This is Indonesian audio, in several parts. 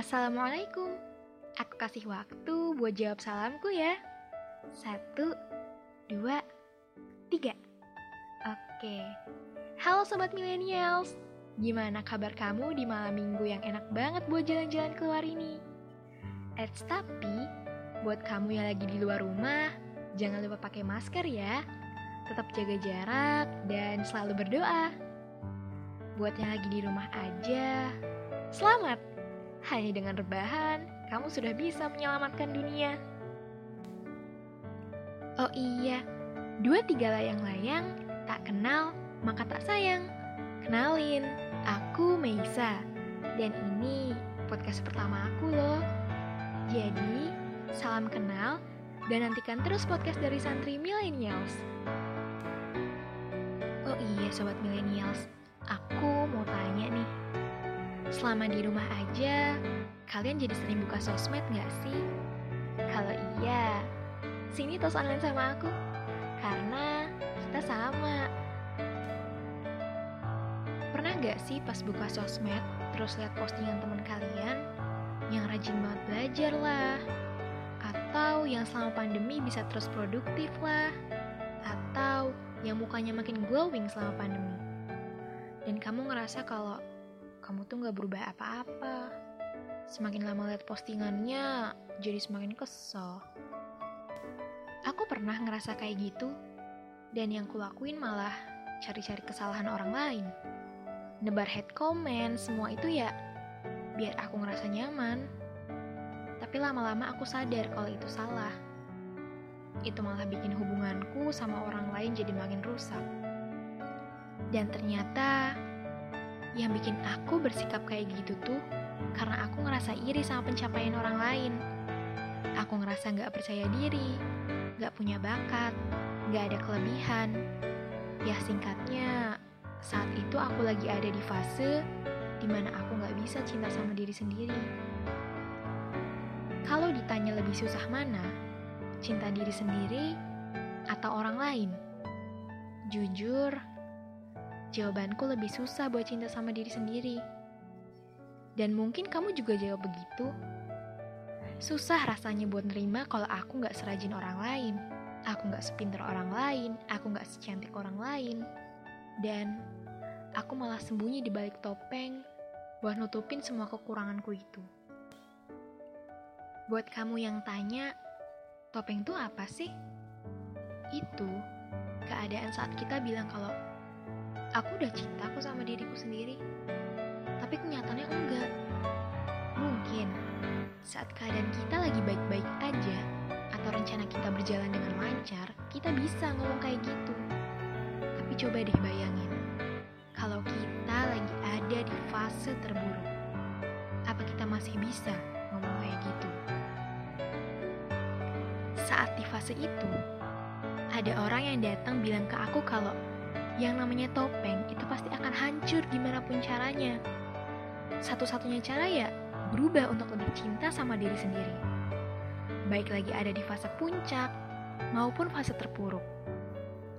Assalamualaikum. Aku kasih waktu buat jawab salamku ya. Satu, dua, tiga. Oke. Halo Sobat Millennials. Gimana kabar kamu di malam minggu yang enak banget buat jalan-jalan keluar ini? Eits, tapi buat kamu yang lagi di luar rumah, jangan lupa pakai masker ya. Tetap jaga jarak dan selalu berdoa. Buat yang lagi di rumah aja, selamat! Hanya dengan rebahan, kamu sudah bisa menyelamatkan dunia. Oh iya, dua tiga layang-layang, tak kenal, maka tak sayang. Kenalin, aku Meisa, dan ini podcast pertama aku loh. Jadi, salam kenal, dan nantikan terus podcast dari santri millennials. Oh iya sobat millennials, aku mau tanya nih. Selama di rumah aja, kalian jadi sering buka sosmed gak sih? Kalau iya, sini tos online sama aku. Karena kita sama. Pernah gak sih pas buka sosmed, terus lihat postingan teman kalian yang rajin banget belajar lah, atau yang selama pandemi bisa terus produktif lah, atau yang mukanya makin glowing selama pandemi. Dan kamu ngerasa kalau kamu tuh gak berubah apa-apa. Semakin lama lihat postingannya, jadi semakin kesel. Aku pernah ngerasa kayak gitu, dan yang kulakuin malah cari-cari kesalahan orang lain. Nebar head comment, semua itu ya biar aku ngerasa nyaman. Tapi lama-lama aku sadar kalau itu salah. Itu malah bikin hubunganku sama orang lain jadi makin rusak. Dan ternyata yang bikin aku bersikap kayak gitu tuh karena aku ngerasa iri sama pencapaian orang lain. Aku ngerasa gak percaya diri, gak punya bakat, gak ada kelebihan. Ya singkatnya, saat itu aku lagi ada di fase di mana aku gak bisa cinta sama diri sendiri. Kalau ditanya lebih susah mana, cinta diri sendiri atau orang lain? Jujur, jawabanku lebih susah buat cinta sama diri sendiri. Dan mungkin kamu juga jawab begitu. Susah rasanya buat nerima kalau aku gak serajin orang lain, aku gak sepinter orang lain, aku gak secantik orang lain, dan aku malah sembunyi di balik topeng buat nutupin semua kekuranganku itu. Buat kamu yang tanya, topeng itu apa sih? Itu keadaan saat kita bilang kalau aku udah cinta aku sama diriku sendiri, tapi kenyataannya enggak. Mungkin saat keadaan kita lagi baik-baik aja, atau rencana kita berjalan dengan lancar, kita bisa ngomong kayak gitu. Tapi coba deh bayangin, kalau kita lagi ada di fase terburuk, apa kita masih bisa ngomong kayak gitu? Saat di fase itu, ada orang yang datang bilang ke aku kalau yang namanya topeng itu pasti akan hancur gimana pun caranya. Satu-satunya cara ya berubah untuk lebih cinta sama diri sendiri. Baik lagi ada di fase puncak maupun fase terpuruk.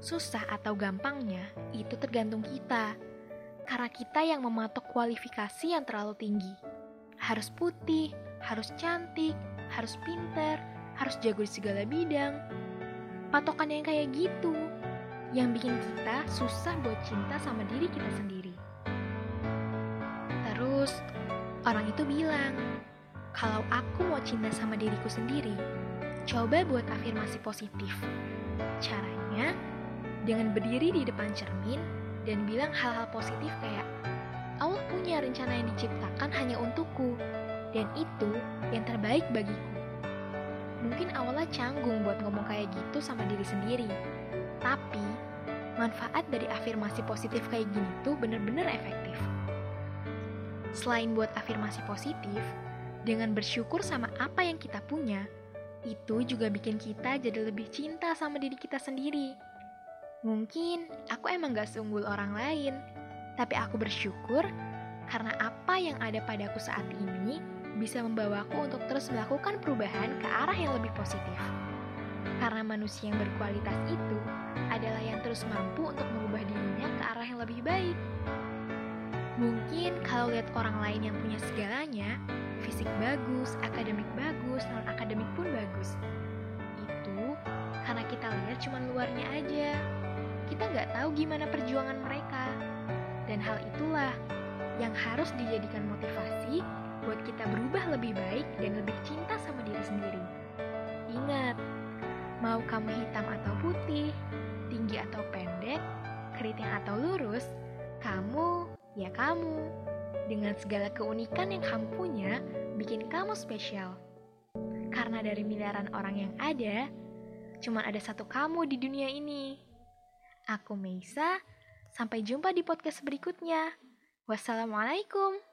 Susah atau gampangnya itu tergantung kita. Karena kita yang mematok kualifikasi yang terlalu tinggi. Harus putih, harus cantik, harus pinter, harus jago di segala bidang. Patokan yang kayak gitu yang bikin kita susah buat cinta sama diri kita sendiri. Terus, orang itu bilang, kalau aku mau cinta sama diriku sendiri, coba buat afirmasi positif. Caranya, dengan berdiri di depan cermin dan bilang hal-hal positif kayak, Allah punya rencana yang diciptakan hanya untukku, dan itu yang terbaik bagiku. Mungkin awalnya canggung buat ngomong kayak gitu sama diri sendiri, manfaat dari afirmasi positif kayak gini tuh bener-bener efektif. Selain buat afirmasi positif, dengan bersyukur sama apa yang kita punya, itu juga bikin kita jadi lebih cinta sama diri kita sendiri. Mungkin aku emang gak seunggul orang lain, tapi aku bersyukur karena apa yang ada padaku saat ini bisa membawaku untuk terus melakukan perubahan ke arah yang lebih positif. Karena manusia yang berkualitas itu adalah yang terus mampu untuk mengubah dirinya ke arah yang lebih baik. Mungkin kalau lihat orang lain yang punya segalanya, fisik bagus, akademik bagus, non akademik pun bagus. Itu karena kita lihat cuma luarnya aja. Kita nggak tahu gimana perjuangan mereka. Dan hal itulah yang harus dijadikan motivasi buat kita berubah lebih baik dan lebih cinta sama diri sendiri. Ingat, mau kamu hitam atau putih, tinggi atau pendek, keriting atau lurus, kamu ya kamu. Dengan segala keunikan yang kamu punya, bikin kamu spesial. Karena dari miliaran orang yang ada, cuma ada satu kamu di dunia ini. Aku Meisa, sampai jumpa di podcast berikutnya. Wassalamualaikum.